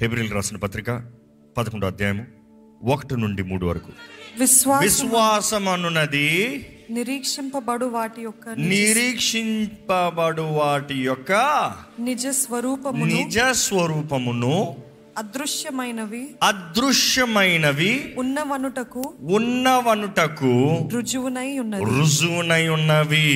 హెబ్రిల్ రాసిన పత్రిక పదకొండో అధ్యాయము ఒకటి నుండి మూడు వరకు. విశ్వాసం అనున్నది నిరీక్షింపబడు వాటి యొక్క నిరీక్షింపబడు వాటి యొక్క నిజ స్వరూపమును నిజ స్వరూపమును అదృశ్యమైనవి అదృశ్యమైనవి ఉన్నవనుటకు ఉన్నవనుటకు రుజువునై ఉన్నది. రుజువునై ఉన్నవి.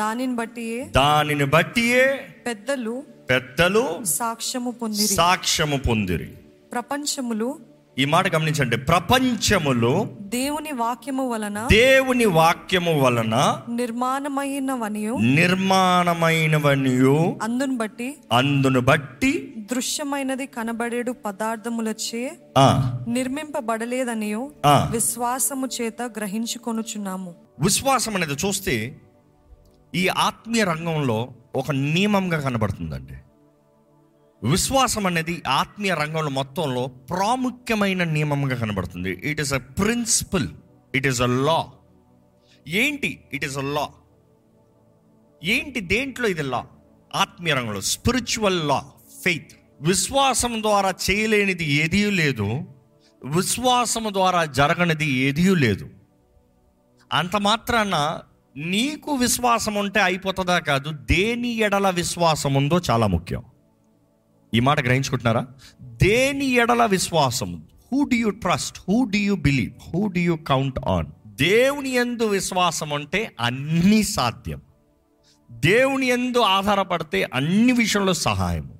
దానిని బట్టి దానిని బట్టియే పెద్దలు పెద్దలు సాక్ష్యము పొందిరి. సాక్ష్యము పొందిరి. ప్రపంచములు ఈ మాట గమనించండి. ప్రపంచములో దేవుని వాక్యము వలన దేవుని వాక్యము వలన నిర్మాణమైనవనియు నిర్మాణమైనవనియు అందును బట్టి అందును బట్టి దృశ్యమైనది కనబడేడు పదార్థములచే నిర్మింపబడలేదనియు విశ్వాసము చేత గ్రహించుకొనుచున్నాము. విశ్వాసం అనేది చూస్తే ఈ ఆత్మీయ రంగంలో ఒక నియమంగా కనబడుతుందండి. విశ్వాసం అనేది ఆత్మీయ రంగంలో మొత్తంలో ప్రాముఖ్యమైన నియమంగా కనబడుతుంది. It is a principle it is a law ఏంటి? ఇట్ ఈస్ అ లా ఏంటి దేంట్లో ఇది లా ఆత్మీయ రంగంలో స్పిరిచువల్ లా ఫెయిత్ విశ్వాసం ద్వారా చేయలేనిది ఏదీ లేదు. విశ్వాసం ద్వారా జరగనిది ఏదీ లేదు. అంత మాత్రాన నీకు విశ్వాసం ఉంటే అయిపోతుందా కాదు? దేని ఎడల విశ్వాసం ఉందో చాలా ముఖ్యం. ఈ మాట గ్రహించుకుంటున్నారా? దేని ఎడల విశ్వాసం? Who do you trust who do you believe who do you count on దేవుని ఎందు విశ్వాసం అంటే అన్నీ సాధ్యం. దేవుని ఎందు ఆధారపడితే అన్ని విషయంలో సహాయం.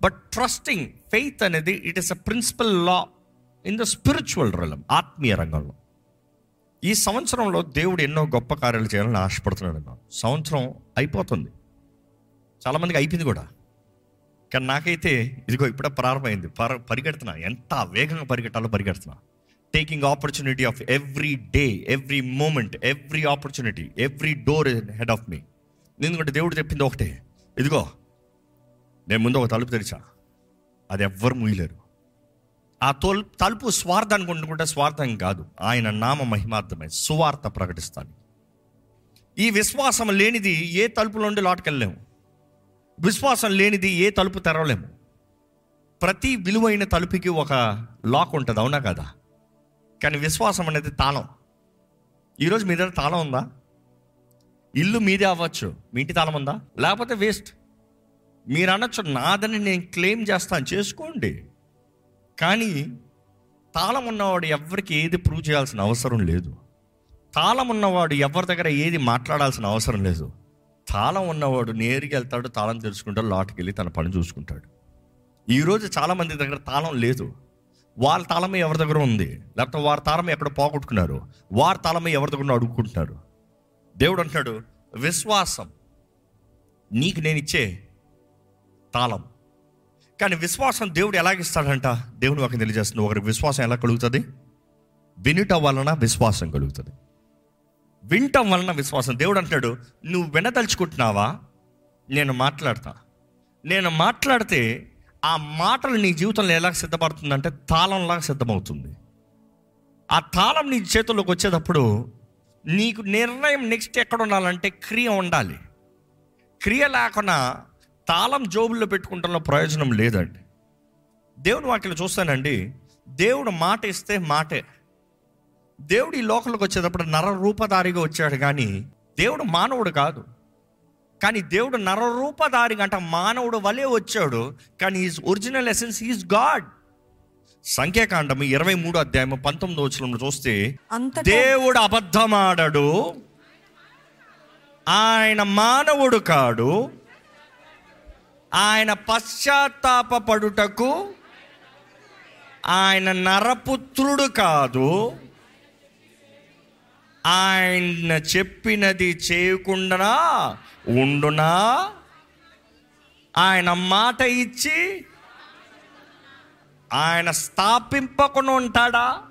బట్ ట్రస్టింగ్ ఫెయిత్ అనేది it is a principle law in the spiritual రంగం ఆత్మీయ రంగంలో. ఈ సంవత్సరంలో దేవుడు ఎన్నో గొప్ప కార్యాలు చేయాలని ఆశపడుతున్నాడు. సంవత్సరం అయిపోతుంది. చాలామందికి అయిపోయింది కూడా. కానీ నాకైతే ఇదిగో ఇప్పుడే ప్రారంభమైంది. పర పరిగెడుతున్నా. ఎంత వేగంగా పరిగెట్టాలో పరిగెడుతున్నా. Taking opportunity of every day every moment every opportunity every door ahead of me ఎందుకంటే దేవుడు చెప్పింది ఒకటే. ఇదిగో నేను ముందు ఒక తలుపు తెరిచా. అది ఎవ్వరు ముయ్యలేరు ఆ తోల్ తలుపు స్వార్థానికి ఉండుకుంటే స్వార్థం కాదు. ఆయన నామ మహిమార్థమే. సువార్త ప్రకటిస్తాను. ఈ విశ్వాసం లేనిది ఏ తలుపులో నుండి లోటుకెళ్ళలేము. విశ్వాసం లేనిది ఏ తలుపు తెరవలేము. ప్రతి విలువైన తలుపుకి ఒక లాక్ ఉంటుంది అవునా కదా? కానీ విశ్వాసం అనేది తాళం. ఈరోజు మీ దగ్గర తాళం ఉందా? ఇల్లు మీదే అవ్వచ్చు. మీ ఇంటి తాళం ఉందా? లేకపోతే వేస్ట్. మీరు అనొచ్చు నాదని నేను క్లెయిమ్ చేస్తాను చేసుకోండి. కానీ తాళం ఉన్నవాడు ఎవరికి ఏది ప్రూవ్ చేయాల్సిన అవసరం లేదు. తాళం ఉన్నవాడు ఎవరి దగ్గర ఏది మాట్లాడాల్సిన అవసరం లేదు. తాళం ఉన్నవాడు నేరుగా వెళ్తాడు తాళం తెలుసుకుంటాడు లోటుకి వెళ్ళి తన పని చూసుకుంటాడు. ఈరోజు చాలామంది దగ్గర తాళం లేదు. వాళ్ళ తాళం ఎవరి దగ్గర ఉంది? లేకపోతే వారి తాళం ఎక్కడ పోగొట్టుకున్నారు? వారి తాళం ఎవరి దగ్గర అడుగుకుంటున్నారు దేవుడు అంటున్నాడు విశ్వాసం. నీకు నేను ఇచ్చే తాళం. కానీ విశ్వాసం దేవుడు ఎలాగిస్తాడంట దేవుడు ఒక తెలియజేస్తుంది. ఒకరికి విశ్వాసం ఎలా కలుగుతుంది? వినుట వలన విశ్వాసం కలుగుతుంది. వినటం వలన విశ్వాసం. దేవుడు అంటాడు నువ్వు వినదలుచుకుంటున్నావా నేను మాట్లాడతా. నేను మాట్లాడితే ఆ మాటలు నీ జీవితంలో ఎలా సిద్ధపడుతుందంటే తాళంలాగా సిద్ధమవుతుంది. ఆ తాళం నీ చేతుల్లోకి వచ్చేటప్పుడు నీకు నిర్ణయం నెక్స్ట్ ఎక్కడ ఉండాలంటే క్రియ ఉండాలి. క్రియ లేకుండా తాళం జోబుల్లో పెట్టుకుంటంలో ప్రయోజనం లేదండి. దేవుని వాటిలో చూస్తానండి దేవుడు మాట ఇస్తే మాటే. దేవుడు ఈ లోకంలోకి వచ్చేటప్పుడు నర రూపధారిగా వచ్చాడు కానీ దేవుడు మానవుడు కాదు. కానీ దేవుడు నర రూపధారిగా అంటే మానవుడు వలె వచ్చాడు. కానీ is original essence is God సంఖ్యాకాండం ఇరవై మూడు అధ్యాయం పంతొమ్మిది వచ్చిన చూస్తే దేవుడు అబద్ధమాడడు. ఆయన మానవుడు కాడు. ఆయన పశ్చాత్తాపడుటకు ఆయన నరపుత్రుడు కాదు. ఆయన చెప్పినది చేయకుండా ఉండునా? ఆయన మాట ఇచ్చి ఆయన స్థాపింపకుండా ఉంటాడా?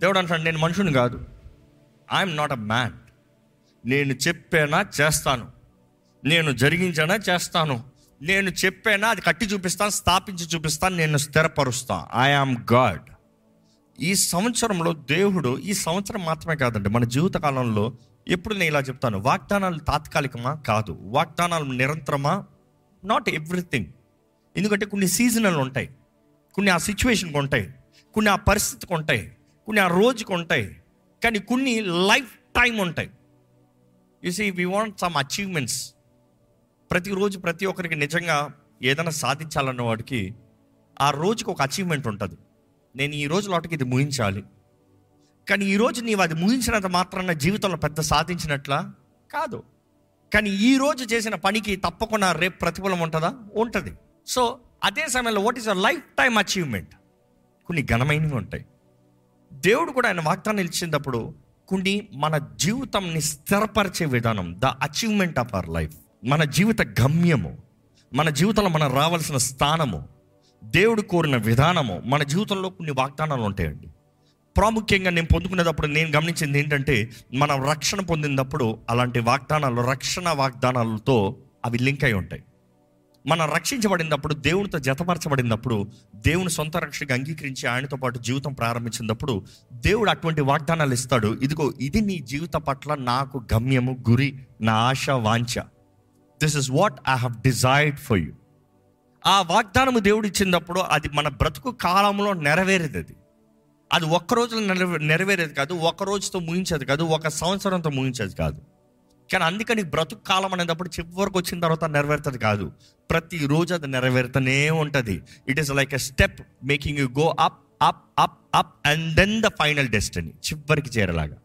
దేవుడు అంటాడు నేను మనుషుని కాదు. ఐఎమ్ నాట్ అ మ్యాన్ నేను చెప్పానా చేస్తాను. నేను జరిగించానా చేస్తాను. నేను చెప్పానా అది కట్టి చూపిస్తాను స్థాపించి చూపిస్తాను నేను స్థిరపరుస్తాను ఐ ఆమ్ గాడ్ ఈ సంవత్సరంలో దేవుడు ఈ సంవత్సరం మాత్రమే కాదండి మన జీవితకాలంలో ఎప్పుడు నేను ఇలా చెప్తాను వాగ్దానాలు తాత్కాలికమా కాదు వాగ్దానాలు నిరంతరమా? నాట్ ఎవ్రీథింగ్ ఎందుకంటే కొన్ని సీజనల్ ఉంటాయి కొన్ని ఆ సిచ్యువేషన్కి ఉంటాయి కొన్ని ఆ పరిస్థితికి ఉంటాయి కొన్ని ఆ రోజుకి ఉంటాయి కానీ కొన్ని లైఫ్ టైం ఉంటాయి. You see we want some achievements ప్రతిరోజు ప్రతి ఒక్కరికి నిజంగా ఏదైనా సాధించాలన్న వాడికి ఆ రోజుకి ఒక అచీవ్మెంట్ ఉంటుంది. నేను ఈ రోజు లోటుకి ఇది ముగించాలి. కానీ ఈ రోజు నీవు అది ముగించినంత మాత్రాన జీవితంలో పెద్ద సాధించినట్లా కాదు. కానీ ఈ రోజు చేసిన పనికి తప్పకుండా రేపు ప్రతిఫలం ఉంటుందా? ఉంటుంది. సో అదే సమయంలో what is a life time achievement కొన్ని ఘనమైనవి ఉంటాయి. దేవుడు కూడా ఆయన వాగ్దానం ఇచ్చినప్పుడు కొన్ని మన జీవితంని స్థిరపరిచే విధానం the achievement of our life మన జీవిత గమ్యము మన జీవితంలో మనం రావాల్సిన స్థానము దేవుడు కోరిన విధానము మన జీవితంలో కొన్ని వాగ్దానాలు ఉంటాయండి. ప్రాముఖ్యంగా నేను పొందుకునేటప్పుడు నేను గమనించింది ఏంటంటే మనం రక్షణ పొందినప్పుడు అలాంటి వాగ్దానాలు రక్షణ వాగ్దానాలతో అవి లింక్ అయి ఉంటాయి. మనం రక్షించబడినప్పుడు దేవునితో జతపరచబడినప్పుడు దేవుని సొంత రక్షకు అంగీకరించి ఆయనతో పాటు జీవితం ప్రారంభించినప్పుడు దేవుడు అటువంటి వాగ్దానాలు ఇస్తాడు. ఇదిగో ఇది నీ జీవిత పట్ల నాకు గమ్యము గురి నా ఆశ వాంఛ. This is what I have desired for you ఆ వాగ్దానము దేవుడు ఇచ్చినప్పుడు అది మన బ్రతుకు కాలంలో నెరవేరేది అది అది ఒక్క రోజులో నెరవే నెరవేరేది కాదు ఒక రోజుతో ముగించేది కాదు ఒక సంవత్సరంతో ముగించేది కాదు. కానీ అందుకని బ్రతుకు కాలం అనేటప్పుడు చివరికి వచ్చిన తర్వాత నెరవేరుతుంది కాదు. ప్రతిరోజు అది నెరవేరుతూనే ఉంటుంది. It is like a step making you go up up up up and then the final destiny చివరికి చేరేలాగా.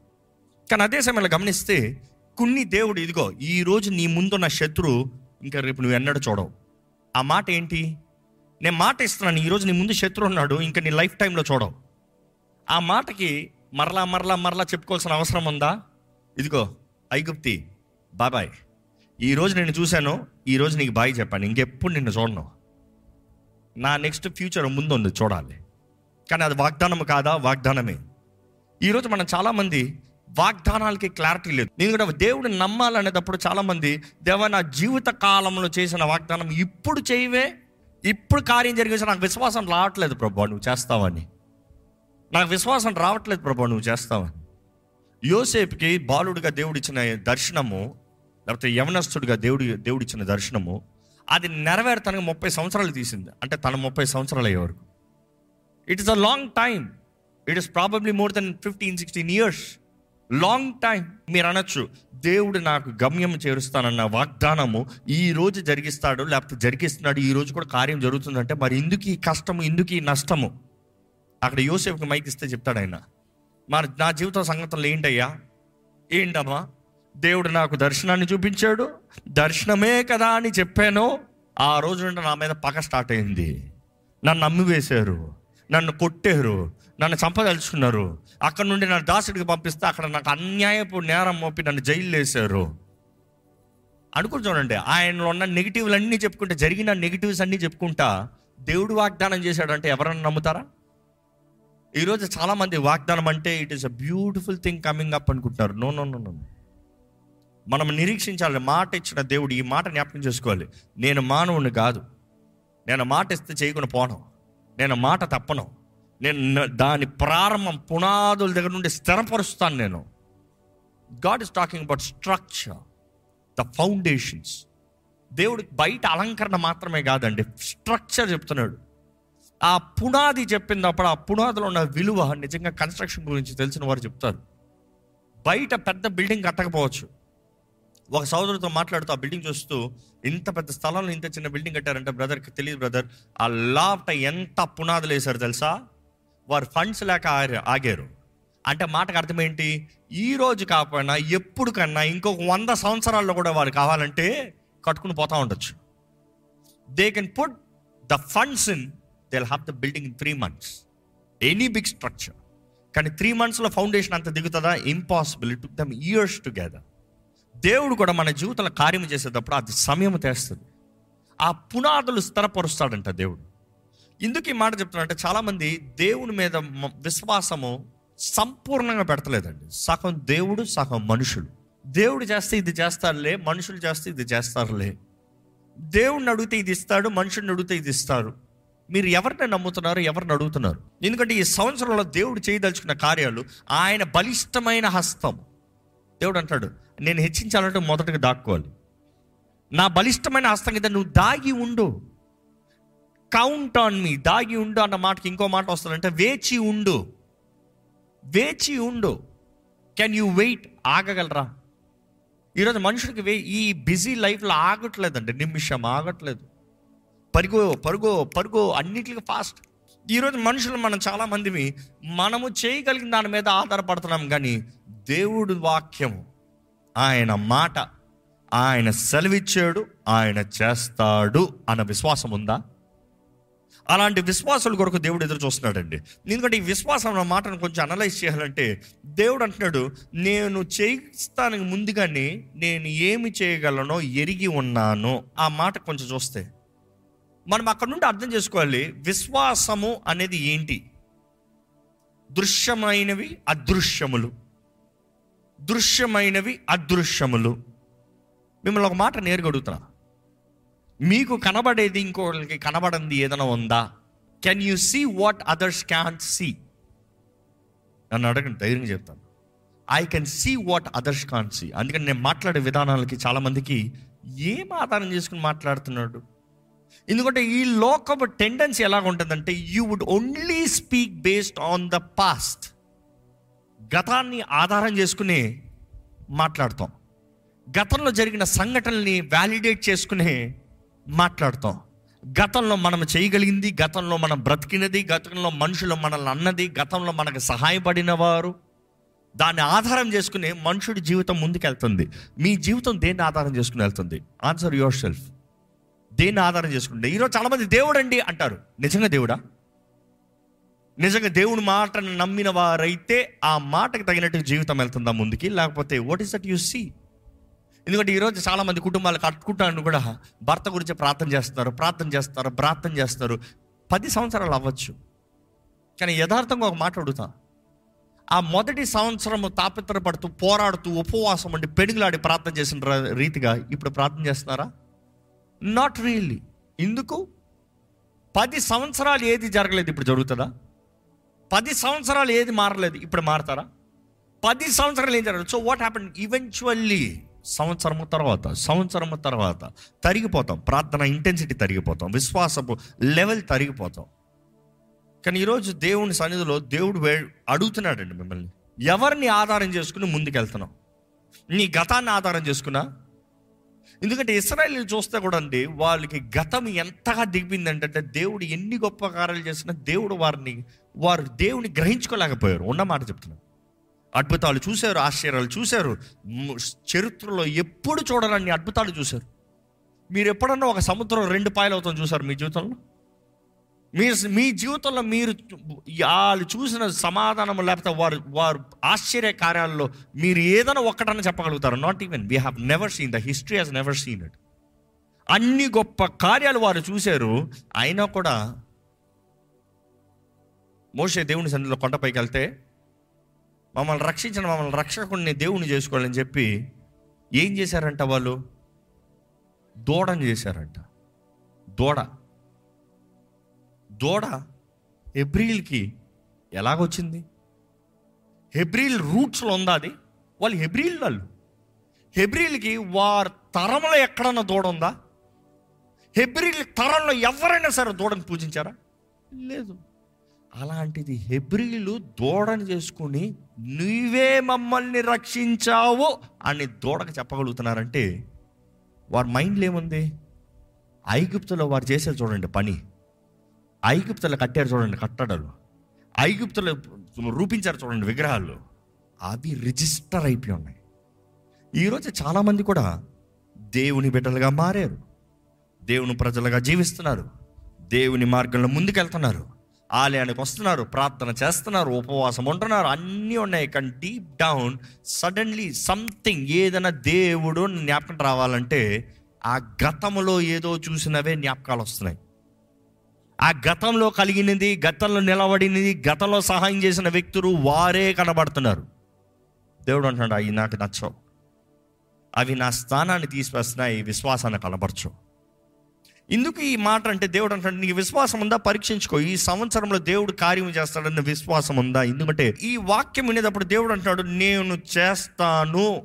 కానీ అదే సమయంలో గమనిస్తే కొన్ని దేవుడు ఇదిగో ఈ రోజు నీ ముందున్న శత్రువు ఇంకా రేపు నువ్వు ఎన్నడూ చూడవు. ఆ మాట ఏంటి? నేను మాట ఇస్తున్నాను ఈరోజు నీ ముందు శత్రువు ఉన్నాడు ఇంకా నీ లైఫ్ టైంలో చూడవు. ఆ మాటకి మరలా మరలా మరలా చెప్పుకోవాల్సిన అవసరం ఉందా? ఇదిగో ఐగుప్తి బాబాయ్ ఈరోజు నేను చూశాను ఈరోజు నీకు బాయ్ చెప్పాను ఇంకెప్పుడు నిన్ను చూడను. నా నెక్స్ట్ ఫ్యూచర్ ముందు ఉంది చూడాలి. కానీ అది వాగ్దానం కాదా? వాగ్దానమే. ఈరోజు మనం చాలామంది వాగ్దానాలకి క్లారిటీ లేదు. నేను కూడా దేవుడు నమ్మాలనేటప్పుడు చాలామంది దేవ నా జీవిత కాలంలో చేసిన వాగ్దానం ఇప్పుడు చేయవే? ఇప్పుడు కార్యం జరిగేసి నాకు విశ్వాసం రావట్లేదు ప్రభా నువ్వు చేస్తావని. నాకు విశ్వాసం రావట్లేదు ప్రభా నువ్వు చేస్తావని. యోసేపుకి బాలుడిగా దేవుడిచ్చిన దర్శనము లేకపోతే యవనస్తుడిగా దేవుడి దేవుడిచ్చిన దర్శనము అది నెరవేరతానికి ముప్పై సంవత్సరాలు తీసింది. అంటే తన ముప్పై సంవత్సరాలు అయ్యే వరకు. It is a long time it is probably more than fifteen sixteen years long time మీరు అనొచ్చు దేవుడు నాకు గమ్యం చేరుస్తానన్న వాగ్దానము ఈ రోజు జరిగిస్తాడు లేకపోతే జరిగిస్తున్నాడు ఈ రోజు కూడా కార్యం జరుగుతుందంటే మరి ఇందుకు ఈ కష్టము ఇందుకు ఈ నష్టము? అక్కడ యోసేపుకి మైక్ ఇస్తే చెప్తాడు ఆయన. మరి నా జీవిత సంగతులు ఏంటయ్యా? ఏంటమ్మా? దేవుడు నాకు దర్శనాన్ని చూపించాడు దర్శనమే కదా అని చెప్పాను. ఆ రోజు నుండి నా మీద పగ స్టార్ట్ అయింది. నన్ను నమ్మి వేశారు నన్ను కొట్టారు నన్ను చంపదలుచుకున్నారు. అక్కడ నుండి నన్ను దాసుడికి పంపిస్తే అక్కడ నాకు అన్యాయపు నేరం మోపి నన్ను జైలు వేశారు. అనుకుని చూడండి ఆయనలో ఉన్న నెగిటివ్లు అన్నీ చెప్పుకుంటే జరిగిన నెగిటివ్స్ అన్నీ చెప్పుకుంటా దేవుడు వాగ్దానం చేశాడంటే ఎవరన్నా నమ్ముతారా? ఈరోజు చాలామంది వాగ్దానం అంటే it is a beautiful thing coming up అనుకుంటున్నారు. నో నో నో నో మనం నిరీక్షించాలి మాట ఇచ్చిన దేవుడు ఈ మాట జ్ఞాపకం చేసుకోవాలి. నేను మానవుని కాదు. నేను మాట ఇస్తే చేయకుండా పోను. నేను మాట తప్పను. నేను దాని ప్రారంభం పునాదుల దగ్గర నుండి స్థిరపరుస్తాను నేను. God is talking about structure the foundations దేవుడికి బయట అలంకరణ మాత్రమే కాదండి స్ట్రక్చర్ చెప్తున్నాడు. ఆ పునాది చెప్పినప్పుడు ఆ పునాదిలో ఉన్న విలువ నిజంగా కన్స్ట్రక్షన్ గురించి తెలిసిన వారు చెప్తారు. బయట పెద్ద బిల్డింగ్ కట్టకపోవచ్చు. ఒక సోదరుతో మాట్లాడుతూ ఆ బిల్డింగ్ చూస్తూ ఇంత పెద్ద స్థలంలో ఇంత చిన్న బిల్డింగ్ కట్టారంటే బ్రదర్కి తెలియదు బ్రదర్ ఆ లాప్ట ఎంత పునాదులు వేశారు తెలుసా? వారు ఫండ్స్ లేక ఆగారు- అంటే మాటకు అర్థం ఏంటి? ఈ రోజు కాకపోయినా ఎప్పుడు కన్నా ఇంకొక వంద సంవత్సరాల్లో కూడా వారు కావాలంటే కట్టుకుని పోతూ ఉండొచ్చు. They can put the funds in they have the building in three months any big structure కానీ త్రీ మంత్స్లో ఫౌండేషన్ అంత దిగుతుందా? ఇంపాసిబిలిటీ దమ్ ఇయర్స్ టుగెదర్ దేవుడు కూడా మన జీవితంలో కార్యం చేసేటప్పుడు అది సమయం తెస్తుంది. ఆ పునాదులు స్థిరపరుస్తాడంట దేవుడు. ఎందుకు ఈ మాట చెప్తున్నానంటే చాలామంది దేవుని మీద విశ్వాసము సంపూర్ణంగా పెడతలేదండి. సగం దేవుడు సగం మనుషులు. దేవుడు చేస్తే ఇది చేస్తారులే మనుషులు చేస్తే ఇది చేస్తారులే. దేవుడిని అడిగితే ఇది ఇస్తాడు మనుషుల్ని అడిగితే ఇది ఇస్తారు మీరు ఎవరిని నమ్ముతున్నారు ఎవరిని అడుగుతున్నారు? ఎందుకంటే ఈ సంవత్సరంలో దేవుడు చేయదలుచుకున్న కార్యాలు ఆయన బలిష్టమైన హస్తం. దేవుడు అంటాడు నేను హెచ్చించాలంటే మొదటగా దాక్కోవాలి. నా బలిష్టమైన హస్తం కింద నువ్వు దాగి ఉండు. కౌంట్ ఆన్ మీ దాగి ఉండు అన్న మాటకి ఇంకో మాట వస్తుందంటే వేచి ఉండు. వేచి ఉండు. కెన్ యూ వెయిట్ ఆగగలరా? ఈరోజు మనుషుడికి వే ఈ బిజీ లైఫ్లో ఆగట్లేదండి. నిమిషం ఆగట్లేదు. పరుగు పరుగు పరుగు అన్నిటికీ ఫాస్ట్. ఈరోజు మనుషులు మనం చాలా మందిమి మనము చేయగలిగిన దాని మీద ఆధారపడుతున్నాం కానీ దేవుడు వాక్యము ఆయన మాట ఆయన సెలవిచ్చాడు ఆయన చేస్తాడు అన్న విశ్వాసం ఉందా? అలాంటి విశ్వాసాల కొరకు దేవుడు ఎదురు చూస్తున్నాడండి. ఎందుకంటే ఈ విశ్వాసం అన్న మాటను కొంచెం అనలైజ్ చేయాలంటే దేవుడు అంటున్నాడు నేను చేయిస్తానికి ముందుగానే నేను ఏమి చేయగలనో ఎరిగి ఉన్నాను. ఆ మాట కొంచెం చూస్తే మనం అక్కడ నుండి అర్థం చేసుకోవాలి విశ్వాసము అనేది ఏంటి? దృశ్యమైనవి అదృశ్యములు. దృశ్యమైనవి అదృశ్యములు. మిమ్మల్ని ఒక మాట నేరుగడుగుతున్నాను మీకు కనబడేది ఇంకోళ్ళకి కనబడింది ఏదైనా ఉందా? Can you see what others can see నన్ను అడగండి ధైర్యంగా చెప్తాను. I can see what others can see అందుకని నేను మాట్లాడే విధానాలకి చాలామందికి ఏం ఆధారం చేసుకుని మాట్లాడుతున్నాడు? ఎందుకంటే ఈ లోకపు టెండెన్సీ ఎలాగ ఉంటుందంటే you would only speak based on the past గతాన్ని ఆధారం చేసుకుని మాట్లాడతాం. గతంలో జరిగిన సంఘటనల్ని వ్యాలిడేట్ చేసుకునే మాట్లాడతాం. గతంలో మనం చేయగలిగింది గతంలో మనం బ్రతికినది గతంలో మనుషులు మనల్ని అన్నది గతంలో మనకు సహాయపడిన వారు. దాన్ని ఆధారం చేసుకుని మనుషుడి జీవితం ముందుకెళ్తుంది. మీ జీవితం దేన్ని ఆధారం చేసుకుని వెళ్తుంది? ఆన్సర్ యువర్ సెల్ఫ్ దేన్ని ఆధారం చేసుకుంటే ఈరోజు చాలామంది దేవుడు అండి అంటారు. నిజంగా దేవుడా? నిజంగా దేవుడు మాటను నమ్మిన వారైతే ఆ మాటకు తగినట్టు జీవితం వెళ్తుందా ముందుకి? లేకపోతే what is that you see ఎందుకంటే ఈరోజు చాలామంది కుటుంబాలు కట్టుకుంటాను కూడా భర్త గురించి ప్రార్థన చేస్తారు ప్రార్థన చేస్తారు ప్రార్థన చేస్తారు. పది సంవత్సరాలు అవ్వచ్చు. కానీ యథార్థంగా ఒక మాట అడుగుతా. ఆ మొదటి సంవత్సరము తాపిత్రపడుతూ పోరాడుతూ ఉపవాసం అంటే పెనుగులాడి ప్రార్థన చేసిన రీతిగా ఇప్పుడు ప్రార్థన చేస్తున్నారా? నాట్ రియల్లీ ఎందుకు? పది సంవత్సరాలు ఏది జరగలేదు ఇప్పుడు జరుగుతుందా? పది సంవత్సరాలు ఏది మారలేదు ఇప్పుడు మారతారా? పది సంవత్సరాలు ఏం జరగదు సో వాట్ హ్యాపన్ ఈవెన్చువల్లీ సంవత్సరము తర్వాత సంవత్సరము తర్వాత తరిగిపోతాం. ప్రార్థన ఇంటెన్సిటీ తరిగిపోతాం. విశ్వాసపు లెవెల్ తరిగిపోతాం. కానీ ఈరోజు దేవుని సన్నిధిలో దేవుడు వే- అడుగుతున్నాడండి మిమ్మల్ని. ఎవరిని ఆధారం చేసుకుని ముందుకెళ్తున్నాం నీ గతాన్ని ఆధారం చేసుకున్నా? ఎందుకంటే ఇస్రాయల్ చూస్తే కూడా అండి వాళ్ళకి గతం ఎంతగా దిగిపోయిందంటే దేవుడు ఎన్ని గొప్ప కార్యాలు చేసినా దేవుడు వారిని వారు దేవుని గ్రహించుకోలేకపోయారు. ఉన్న మాట చెప్తున్నాను. అద్భుతాలు చూశారు ఆశ్చర్యాలు చూశారు. చరిత్రలో ఎప్పుడు చూడాలని అద్భుతాలు చూశారు. మీరు ఎప్పుడన్నా ఒక సముద్రం రెండు పాయలు అవుతాం చూసారు మీ జీవితంలో? మీ మీ జీవితంలో మీరు వాళ్ళు చూసిన సమాధానం లేకపోతే వారు వారు ఆశ్చర్య కార్యాల్లో మీరు ఏదైనా ఒక్కటన్నా చెప్పగలుగుతారు? Not even we have never seen the history has never seen it అన్ని గొప్ప కార్యాలు వారు చూశారు. అయినా కూడా మోసే దేవుని సన్నిధిలో కొండపైకి వెళ్తే మమ్మల్ని రక్షించిన మమ్మల్ని రక్షకుడిని దేవుని చేసుకోవాలని చెప్పి ఏం చేశారంట వాళ్ళు? దూడని చేశారంట. దూడ. దూడ హెబ్రిల్కి ఎలాగొచ్చింది? హెబ్రిల్ రూట్స్లో ఉందా అది? వాళ్ళు హెబ్రిల్ వాళ్ళు. హెబ్రిల్కి వారి తరంలో ఎక్కడన్నా దూడ ఉందా? హెబ్రిల్ తరంలో ఎవరైనా సరే దూడని పూజించారా? లేదు. అలాంటిది హెబ్రిలు దూడని చేసుకుని నీవే మమ్మల్ని రక్షించావు అని దూడకు చెప్పగలుగుతున్నారంటే వారి మైండ్లో ఏముంది? ఐగుప్తులో వారు చేసేది చూడండి పని. ఐగుప్తులు కట్టారు చూడండి కట్టడాలు. ఐగుప్తులు రూపించారు చూడండి విగ్రహాలు. అవి రిజిస్టర్ అయిపోయి ఉన్నాయి. ఈరోజు చాలామంది కూడా దేవుని బిడ్డలుగా మారారు. దేవుని ప్రజలుగా జీవిస్తున్నారు. దేవుని మార్గంలో ముందుకెళ్తున్నారు. ఆలయానికి వస్తున్నారు ప్రార్థన చేస్తున్నారు ఉపవాసం ఉంటున్నారు. అన్నీ ఉన్నాయి కానీ డీప్ డౌన్ సడన్లీ సంథింగ్ ఏదైనా దేవుడు జ్ఞాపకం రావాలంటే ఆ గతంలో ఏదో చూసినవే జ్ఞాపకాలు వస్తున్నాయి. ఆ గతంలో కలిగినది గతంలో నిలబడినది గతంలో సహాయం చేసిన వ్యక్తులు వారే కనబడుతున్నారు. దేవుడు అంటున్నాడు అవి నాకు నచ్చవు. అవి నా స్థానాన్ని తీసివేస్తున్నాయి విశ్వాసాన్ని కనబరచు ఎందుకు ఈ మాట అంటే దేవుడు అంటాడు నీకు విశ్వాసం ఉందా? పరీక్షించుకో. ఈ సంవత్సరంలో దేవుడు కార్యం చేస్తాడన్న విశ్వాసం ఉందా? ఎందుకంటే ఈ వాక్యం వినేటప్పుడు దేవుడు అంటున్నాడు నేను చేస్తాను.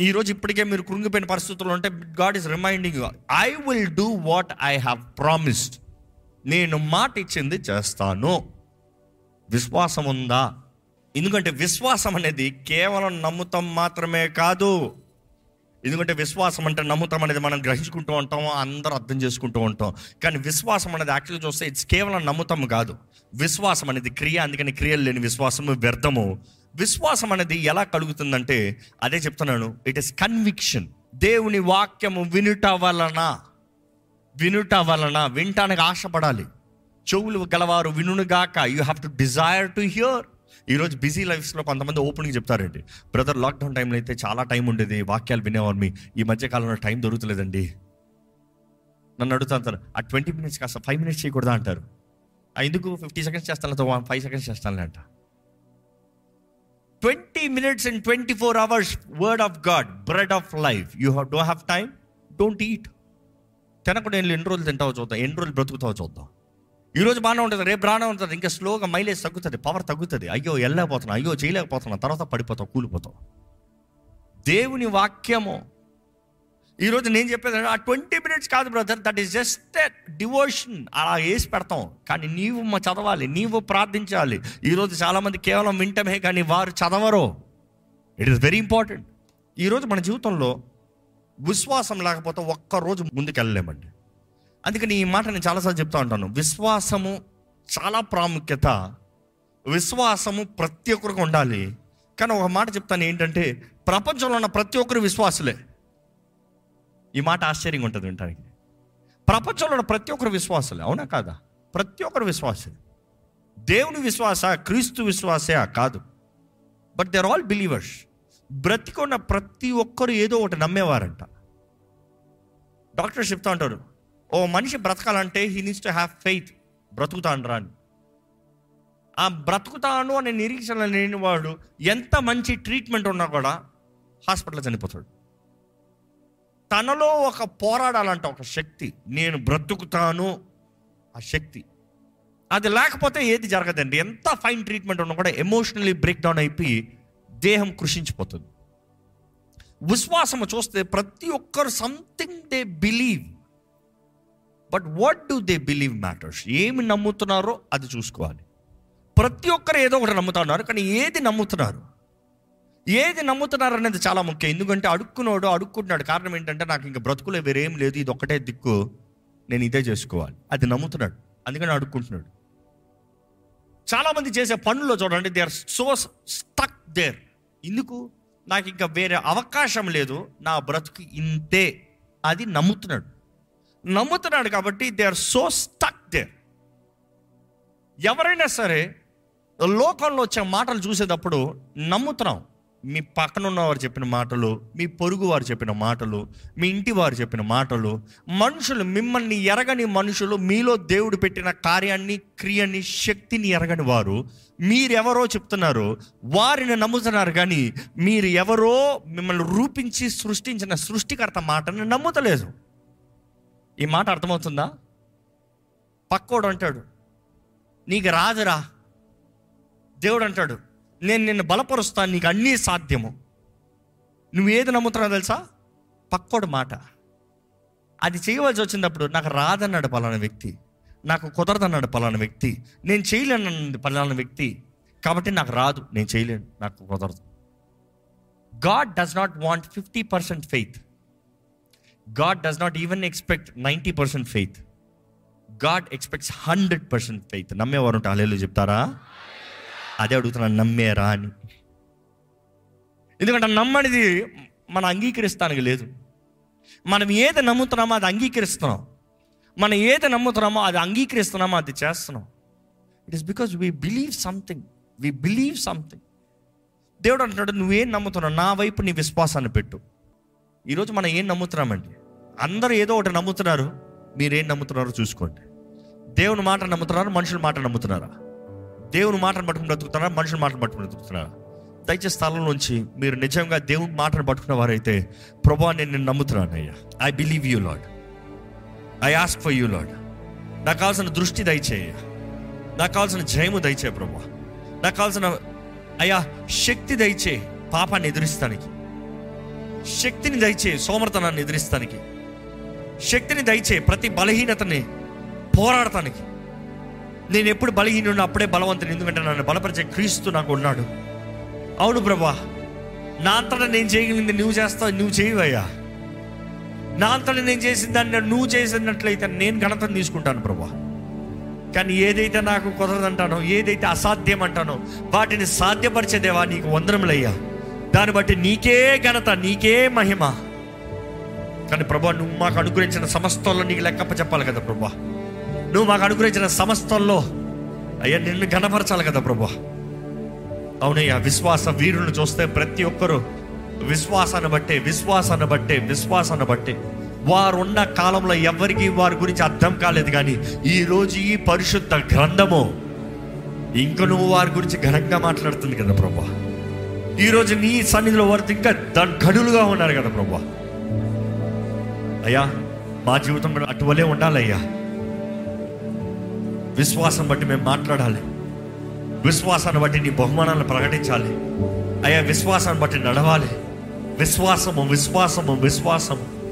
ఈరోజు ఇప్పటికే మీరు కృంగిపోయిన పరిస్థితుల్లో ఉంటే God is reminding I will do what I have promised నేను మాట ఇచ్చింది చేస్తాను. విశ్వాసం ఉందా? ఎందుకంటే విశ్వాసం అనేది కేవలం నమ్ముతాం మాత్రమే కాదు. ఎందుకంటే విశ్వాసం అంటే నమ్ముతాం అనేది మనం గ్రహించుకుంటూ ఉంటాం అందరూ అర్థం చేసుకుంటూ ఉంటాం. కానీ విశ్వాసం అనేది యాక్చువల్గా చూస్తే ఇట్స్ కేవలం నమ్ముతాం కాదు. విశ్వాసం అనేది క్రియ అందుకని క్రియలు లేని విశ్వాసము వ్యర్థము. విశ్వాసం అనేది ఎలా కలుగుతుందంటే అదే చెప్తున్నాను ఇట్ ఇస్ కన్విక్షన్ దేవుని వాక్యము వినుట వలన వినుట వలన వినటానికి ఆశపడాలి. చెవులు గలవారు వినుగాక you have to desire to hear ఈరోజు బిజీ లైఫ్స్లో కొంతమంది ఓపెన్గా చెప్తారండి. బ్రదర్ లాక్డౌన్ టైంలో అయితే చాలా టైం ఉండేది. వాక్యాలు వినేవారు మీ. ఈ మధ్య కాలంలో టైం దొరుకుతలేదండి. నన్ను అడుగుతా అంటారు ఆ ట్వంటీ మినిట్స్ కాస్త ఫైవ్ మినిట్స్ చేయకూడదా? అంటారు. ఎందుకు? ఫిఫ్టీ సెకండ్స్ చేస్తాను ఫైవ్ సెకండ్స్ చేస్తానులే అంట. Twenty minutes and twenty four hours word of God bread of life you don't do have time don't eat తినకుండా ఎన్ని రోజులు తింటావో చూద్దాం. ఎన్ని రోజులు బ్రతుకుతావో చూద్దాం. ఈరోజు బాగానే ఉంటుంది రేపు బాగానే ఉంటుంది. ఇంకా స్లోగా మైలేజ్ తగ్గుతుంది పవర్ తగ్గుతుంది. అయ్యో వెళ్ళలేకపోతున్నా అయ్యో చేయలేకపోతున్నా తర్వాత పడిపోతావు కూలిపోతావు దేవుని వాక్యము. ఈరోజు నేను చెప్పేది ఆ ట్వంటీ మినిట్స్ కాదు brother that is just devotion అలా వేసి పెడతాం. కానీ నీవు మా చదవాలి నీవు ప్రార్థించాలి. ఈరోజు చాలామంది కేవలం వింటమే కానీ వారు చదవరు. ఇట్ ఈస్ వెరీ ఇంపార్టెంట్ ఈరోజు మన జీవితంలో విశ్వాసం లేకపోతే ఒక్క రోజు ముందుకు వెళ్ళలేమండి అందుకని ఈ మాట నేను చాలాసార్లు చెప్తా ఉంటాను. విశ్వాసము చాలా ప్రాముఖ్యత. విశ్వాసము ప్రతి ఒక్కరికి ఉండాలి. కానీ ఒక మాట చెప్తాను ఏంటంటే ప్రపంచంలో ఉన్న ప్రతి ఒక్కరు విశ్వాసులే. ఈ మాట ఆశ్చర్యంగా ఉంటుంది వినటానికి ప్రపంచంలో ఉన్న ప్రతి ఒక్కరు విశ్వాసులే అవునా కాదా? ప్రతి ఒక్కరు విశ్వాసులే. దేవుని విశ్వాస క్రీస్తు విశ్వాసే కాదు. But they are all believers బ్రతికున్న ప్రతి ఒక్కరు ఏదో ఒకటి నమ్మేవారంట. డాక్టర్స్ చెప్తా ఉంటారు ఓ మనిషి బ్రతకాలంటే he needs to have faith బ్రతుకుతాను రాని ఆ బ్రతుకుతాను అనే నిరీక్షణ లేని వాడు ఎంత మంచి ట్రీట్మెంట్ ఉన్నా కూడా హాస్పిటల్లో చనిపోతాడు. తనలో ఒక పోరాడాలంట ఒక శక్తి. నేను బ్రతుకుతాను ఆ శక్తి. అది లేకపోతే ఏది జరగదండి. ఎంత ఫైన్ ట్రీట్మెంట్ ఉన్నా కూడా ఎమోషనలీ బ్రేక్ డౌన్ అయిపోయి దేహం కృషించిపోతుంది. విశ్వాసము చూస్తే ప్రతి ఒక్కరు something they believe but what do they believe matters ఏమి నమ్ముతున్నారో అది చూసుకోవాలి. ప్రతి ఒక్కరు ఏదో ఒకటి నమ్ముతున్నారు కానీ ఏది నమ్ముతున్నారు? ఏది నమ్ముతున్నారు అనేది చాలా ముఖ్యం. ఎందుకంటే అడుక్కున్నాడు అడుక్కుంటున్నాడు. కారణం ఏంటంటే నాకు ఇంకా బ్రతుకులే వేరేం లేదు ఇది ఒక్కటే దిక్కు. నేను ఇదే చేసుకోవాలి. అది నమ్ముతున్నాడు. అందుకని అడుక్కుంటున్నాడు. చాలామంది చేసే పనుల్లో చూడండి they are so stuck there ఎందుకు? నాకు ఇంకా వేరే అవకాశం లేదు నా బ్రతుకు ఇంతే. అది నమ్ముతున్నాడు. నమ్ముతున్నాడు కాబట్టి they are so stuck there ఎవరైనా సరే లోకంలో వచ్చే మాటలు చూసేటప్పుడు నమ్ముతున్నాం. మీ పక్కన ఉన్నవారు చెప్పిన మాటలు మీ పొరుగు వారు చెప్పిన మాటలు మీ ఇంటి వారు చెప్పిన మాటలు మనుషులు మిమ్మల్ని ఎరగని మనుషులు మీలో దేవుడు పెట్టిన కార్యాన్ని క్రియని శక్తిని ఎరగని వారు మీరెవరో చెప్తున్నారు వారిని నమ్ముతున్నారు కానీ మీరు ఎవరో మిమ్మల్ని రూపించి సృష్టించిన సృష్టికర్త మాటని నమ్ముతలేదు. ఈ మాట అర్థమవుతుందా? పక్కోడు అంటాడు నీకు రాదురా. దేవుడు అంటాడు నేను నిన్ను బలపరుస్తాను నీకు అన్నీ సాధ్యము. నువ్వు ఏది నమ్ముతున్నావు తెలుసా? పక్కోడు మాట. అది చేయవలసి వచ్చినప్పుడు నాకు రాదన్నాడు పలానా వ్యక్తి నాకు కుదరదన్నాడు పలానా వ్యక్తి నేను చేయలేనన్నది పలానా వ్యక్తి కాబట్టి నాకు రాదు నేను చేయలేను నాకు కుదరదు. God does not want fifty percent faith God does not even expect ninety percent faith God expects hundred percent faith నమ్మేవారు ఉంటా అలేలు చెప్తారా? అదే అడుగుతున్నాను నమ్మేరా అని. ఎందుకంటే నమ్మనిది మనం అంగీకరిస్తానికి లేదు. మనం ఏది నమ్ముతున్నామో అది అంగీకరిస్తున్నాం. మనం ఏది నమ్ముతున్నామో అది అంగీకరిస్తున్నామో అది చేస్తున్నాం. It is because we believe something we believe something దేవుడు అంటున్నాడు నువ్వేం నమ్ముతున్నావు? నా వైపు నీ విశ్వాసాన్ని పెట్టు. ఈరోజు మనం ఏం నమ్ముతున్నామండి? అందరూ ఏదో ఒకటి నమ్ముతున్నారు. మీరేం నమ్ముతున్నారో చూసుకోండి. దేవుని మాట నమ్ముతున్నారు? మనుషుల మాట నమ్ముతున్నారా? దేవుని మాటను పట్టుకుని బ్రతుకుతున్నారా? మనుషుల మాటను పట్టుకుని బ్రతుకుతున్నారా? దయచేసి స్థలం నుంచి మీరు నిజంగా దేవుని మాటను పట్టుకున్న వారైతే ప్రభా నేను నిన్ను నమ్ముతున్నాను అయ్యా I believe you Lord I ask for you Lord నాకు కావాల్సిన దృష్టి దయచేయ నాకు కావాల్సిన జయము దయచే ప్రభా. నాకు కావాల్సిన అయ్యా శక్తి దయచే పాపాన్ని ఎదురిస్తానికి. శక్తిని దయచే సోమర్తనాన్ని ఎదిరిస్తానికి. శక్తిని దయచే ప్రతి బలహీనతని పోరాడటానికి. నేను ఎప్పుడు బలహీనుడు అప్పుడే బలవంతుని ఎందుకంటే నన్ను బలపరిచే క్రీస్తు నాకు ఉన్నాడు. అవును ప్రభా నా అంతటా నేను చేయగలిగింది నువ్వు చేస్తావు నువ్వు చేయవయ్యా. నా అంతటా నేను చేసిన దాన్ని నువ్వు చేసినట్లయితే నేను ఘనతను తీసుకుంటాను ప్రభా. కానీ ఏదైతే నాకు కుదరదంటానో ఏదైతే అసాధ్యం అంటానో వాటిని సాధ్యపరిచేదేవా నీకు వందరములయ్యా దాన్ని బట్టి నీకే ఘనత నీకే మహిమ. కానీ ప్రభా నువ్వు మాకు అనుగ్రహించిన సమస్తంలో నీకు లెక్కప్ప చెప్పాలి కదా ప్రభా. నువ్వు మాకు అనుగ్రహించిన సమస్తల్లో అయ్యా నిన్ను ఘనపరచాలి కదా ప్రభా. అవునయ్యా విశ్వాస వీరులను చూస్తే ప్రతి ఒక్కరూ విశ్వాసాన్ని బట్టే విశ్వాసాన్ని బట్టే విశ్వాసాన్ని బట్టే. వారు ఉన్న కాలంలో ఎవరికి వారి గురించి అర్థం కాలేదు కానీ ఈ రోజు ఈ పరిశుద్ధ గ్రంథము ఇంక నువ్వు వారి గురించి ఘనంగా మాట్లాడుతుంది కదా ప్రభా. ఈరోజు నీ సన్నిధిలో వారు ఇంకా గడులుగా ఉన్నారు కదా ప్రభు. అయ్యా మా జీవితం అటువలే ఉండాలయ్యా. విశ్వాసం బట్టి మేము మాట్లాడాలి. విశ్వాసాన్ని బట్టి నీ బహుమానాలను ప్రకటించాలి. అయ్యా విశ్వాసాన్ని బట్టి నడవాలి. విశ్వాసము విశ్వాసము విశ్వాసము.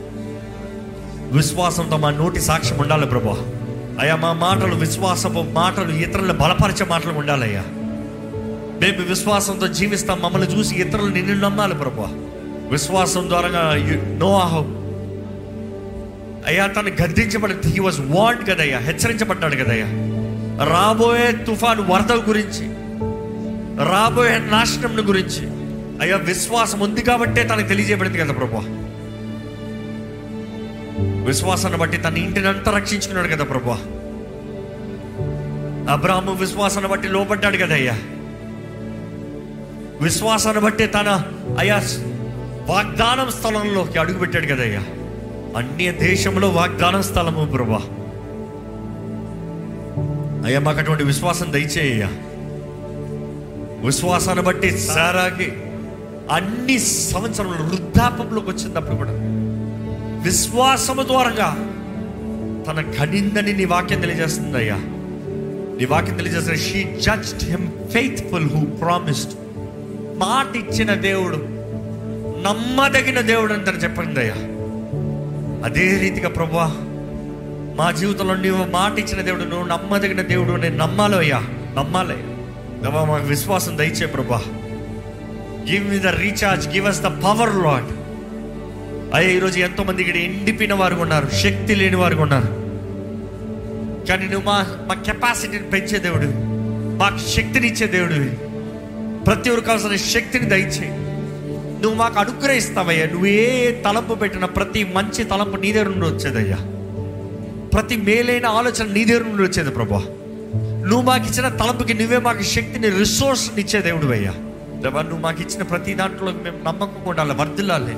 విశ్వాసంతో మా నోటి సాక్ష్యం ఉండాలి ప్రభా. అయ్యా మా మాటలు విశ్వాసపు మాటలు ఇతరులను బలపరిచే మాటలు ఉండాలయ్యా. మేము విశ్వాసంతో జీవిస్తాం. మమ్మల్ని చూసి ఇతరులు నిన్ను నమ్మాలి ప్రభు. విశ్వాసం ద్వారా నోహం అయ్యా తను గద్దించబడి హీ వాజ్ వాంట్ కదయ్యా హెచ్చరించబడ్డాడు కదయ్యా. రాబోయే తుఫాను వరద గురించి రాబోయే నాశనం గురించి. అయ్యా విశ్వాసం ఉంది కాబట్టే తనకు తెలియజేయబడింది కదా ప్రభు. విశ్వాసాన్ని బట్టి తన ఇంటిని అంతా రక్షించుకున్నాడు కదా ప్రభు. అబ్రాహ్మ విశ్వాసాన్ని బట్టి లోపడ్డాడు కదయ్యా. విశ్వాసాన్ని బట్టి తన అయ్యా వాగ్దానం స్థలంలోకి అడుగుపెట్టాడు కదయ్యా. అన్య దేశంలో వాగ్దానం స్థలము ప్రభా. అయ్యా మాకు అటువంటి విశ్వాసం దయచేయ్యా విశ్వాసాన్ని బట్టి సారాకి అన్ని సంవత్సరంలో వృద్ధాపంలోకి వచ్చినప్పుడు కూడా విశ్వాసము ద్వారంగా తన కనిందని నీ వాక్యం తెలియజేస్తుంది అయ్యా. నీ వాక్యం తెలియజేస్తుంది. She judged him faithful who promised మాట ఇచ్చిన దేవుడు నమ్మదగిన దేవుడు అని చెప్పండి చెప్పింది అయ్యా. అదే రీతిగా ప్రభా మా జీవితంలో నువ్వు మాట ఇచ్చిన దేవుడు నువ్వు నమ్మదగిన దేవుడు నేను నమ్మాలో అయ్యా నమ్మాలి. దవా మాకు విశ్వాసం దయచే ప్రభా give me the recharge give us the power Lord అయ్యా ఈరోజు ఎంతో మంది ఇక్కడ ఎండిపోయిన వారు ఉన్నారు శక్తి లేని వారు ఉన్నారు. కానీ నువ్వు మా మా కెపాసిటీని పెంచే దేవుడు మాకు శక్తిని ఇచ్చే దేవుడివి. ప్రతి ఒక్కరు కావాల్సిన శక్తిని దయచేయి. నువ్వు మాకు అనుగ్రహిస్తావయ్యా. నువ్వు ఏ తలంపు పెట్టిన ప్రతి మంచి తలంపు నీ దగ్గర నుండి వచ్చేదయ్యా. ప్రతి మేలైన ఆలోచన నీ దగ్గర నుండి వచ్చేది ప్రభా. నువ్వు మాకు ఇచ్చిన తలంపుకి నువ్వే మాకు శక్తిని రిసోర్స్ ఇచ్చే దేవుడు అయ్యా ప్రభా నువ్వు మాకు ఇచ్చిన ప్రతి దాంట్లో మేము నమ్మకం ఉండాలి వర్దిల్లాలి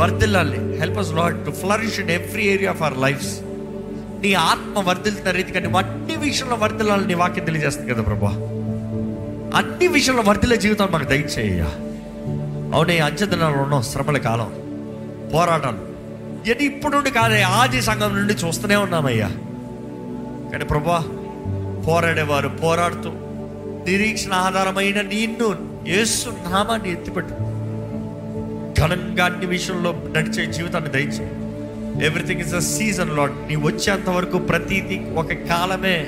వర్దిల్లాలి help us Lord to flourish in every area of our lives నీ ఆత్మ వర్ధిల్తున్న రీతిగా నువ్వు అన్ని విషయంలో వర్దిల్లాలి నీ వాక్యం తెలియజేస్తుంది కదా ప్రభా. అన్ని విషయంలో వర్ధిల్లే జీవితం మాకు దయచేయ్యా. అవునే అంచెదినాలు ఉన్నాం శ్రమల కాలం పోరాటాలు. ఇది ఇప్పుడు నుండి కాదే ఆది సంఘం నుండి చూస్తూనే ఉన్నామయ్యా. కానీ ప్రభా పోరాడేవారు పోరాడుతూ నిరీక్షణ ఆధారమైన నిన్ను యేసు నామాన్ని ఎత్తిపెట్టు. ఘనంగా అన్ని విషయంలో నడిచే జీవితాన్ని దయచే everything is a season lot నీ వచ్చేంత వరకు ప్రతిదీ ఒక కాలమే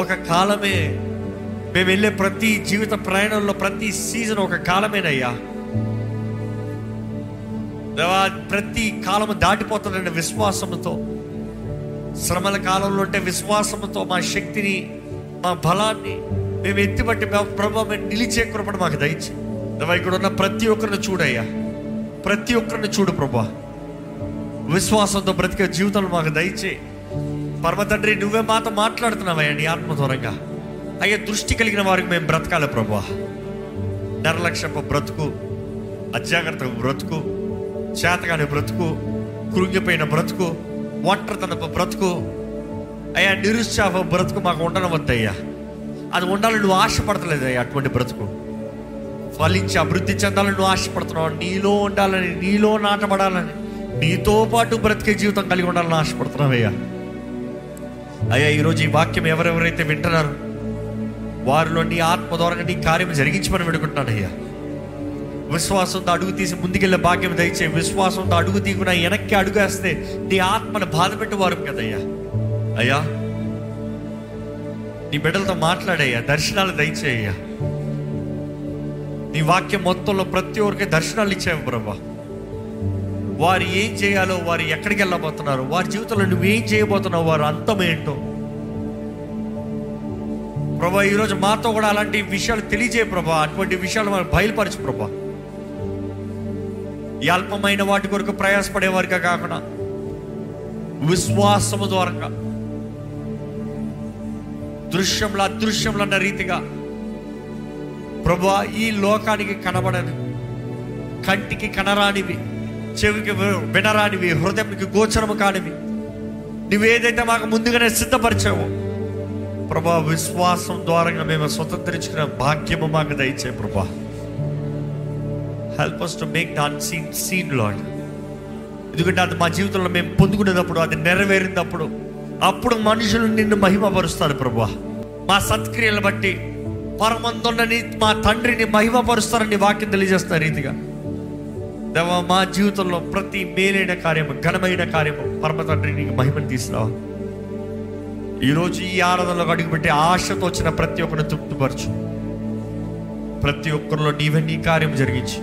ఒక కాలమే మేము వెళ్ళే ప్రతి జీవిత ప్రయాణంలో ప్రతి సీజన్ ఒక కాలమేనయ్యా. దేవా, ప్రతి కాలము దాటిపోతుందండి విశ్వాసముతో శ్రమల కాలంలో ఉంటే విశ్వాసముతో మా శక్తిని మా బలాన్ని మేము ఎత్తిబట్టి ప్రభావ మేము నిలిచే కృపణ మాకు దయచి. దేవా, ఇక్కడ ఉన్న ప్రతి ఒక్కరిని చూడయ్యా. ప్రతి ఒక్కరిని చూడు ప్రభా. విశ్వాసంతో బ్రతికే జీవితంలో మాకు దయచే. పరమ తండ్రి నువ్వే మాతో మాట్లాడుతున్నావయ్యా నీ ఆత్మ దూరంగా. అయ్యా దృష్టి కలిగిన వారికి మేము బ్రతకాలి ప్రభా. నిర్లక్ష్యపు బ్రతుకు అజాగ్రత్త బ్రతుకు చేతగాని బ్రతుకు కృంగిపోయిన బ్రతుకు ఒంటరితనపు బ్రతుకు. అయ్యా నిరుత్సాహ బ్రతుకు మాకు ఉండడం వద్దయ్యా అది ఉండాలని నువ్వు ఆశపడతలేదు అయ్యా అటువంటి బ్రతుకు. ఫలించి అభివృద్ధి చెందాలని నువ్వు ఆశపడుతున్నావు. నీలో ఉండాలని నీలో నాటబడాలని నీతో పాటు బ్రతికే జీవితం కలిగి ఉండాలని ఆశపడుతున్నావయ్యా అయ్యా ఈరోజు ఈ వాక్యం ఎవరెవరైతే వింటున్నారో వారిలో నీ ఆత్మ ద్వారా నీ కార్యం జరిగించమని వేడుకుంటున్నాను అయ్యా. విశ్వాసంతో అడుగు తీసి ముందుకెళ్ళే భాగ్యం దయచే విశ్వాసంతో అడుగు తీయకుండా వెనక్కి అడుగేస్తే నీ ఆత్మను బాధ పెట్టేవారు కదయ్యా. అయ్యా నీ బిడ్డలతో మాట్లాడయ్యా దర్శనాలు దయచేయ్యా నీ వాక్యం మొత్తంలో ప్రతి ఒక్కరికి దర్శనాలు ఇచ్చావు ప్రభా. వారు ఏం చేయాలో వారు ఎక్కడికి వెళ్ళబోతున్నారు? వారి జీవితంలో నువ్వు ఏం చేయబోతున్నావు? వారు అంతం ఏంటో ప్రభా ఈరోజు మాతో కూడా అలాంటి విషయాలు తెలియజేయ ప్రభా. అటువంటి విషయాలు మనం బయలుపరచు ప్రభా. ఈ అల్పమైన వాటి కొరకు ప్రయాసపడేవారిగా కాకుండా విశ్వాసము ద్వారా దృశ్యంలో అదృశ్యంలో అన్న రీతిగా ప్రభా ఈ లోకానికి కనబడని కంటికి కనరానివి చెవికి వినరానివి హృదయంకి గోచరము కానివి నువ్వేదైతే మాకు ముందుగానే సిద్ధపరిచావో ప్రభా విశ్వాసం ద్వారా మేము స్వతంత్రించుకున్న భాగ్యము మాకు దయచే ప్రభా. Help us to make the unseen seen lord ఎందుకంటే అది మా జీవితంలో మేము పొందుకునేటప్పుడు అది నెరవేరినప్పుడు అప్పుడు మనుషులు నిన్ను మహిమపరుస్తారు ప్రభా. మా సత్క్రియలు బట్టి పరమందున్నని మా తండ్రిని మహిమపరుస్తారని వాక్యం తెలియజేస్తున్న రీతిగా. దేవా మా జీవితంలో ప్రతి మేలైన కార్యము ఘనమైన కార్యము పరమ తండ్రిని మహిమను తీసుకురావాలి ఈరోజు ఈ ఆరాధనలో అడుగుపెట్టి ఆశతో వచ్చిన ప్రతి ఒక్కరిని తృప్తిపరచు. ప్రతి ఒక్కరిలో నీవే నీ కార్యం జరిగించి.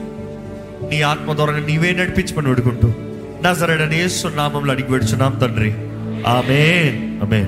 నీ ఆత్మ ద్వారా నీవే నడిపించమని వేడుకుంటూ నా సరైన నామంలో అడిగి పెడుచున్నాం తండ్రి. ఆమెన్. ఆమెన్.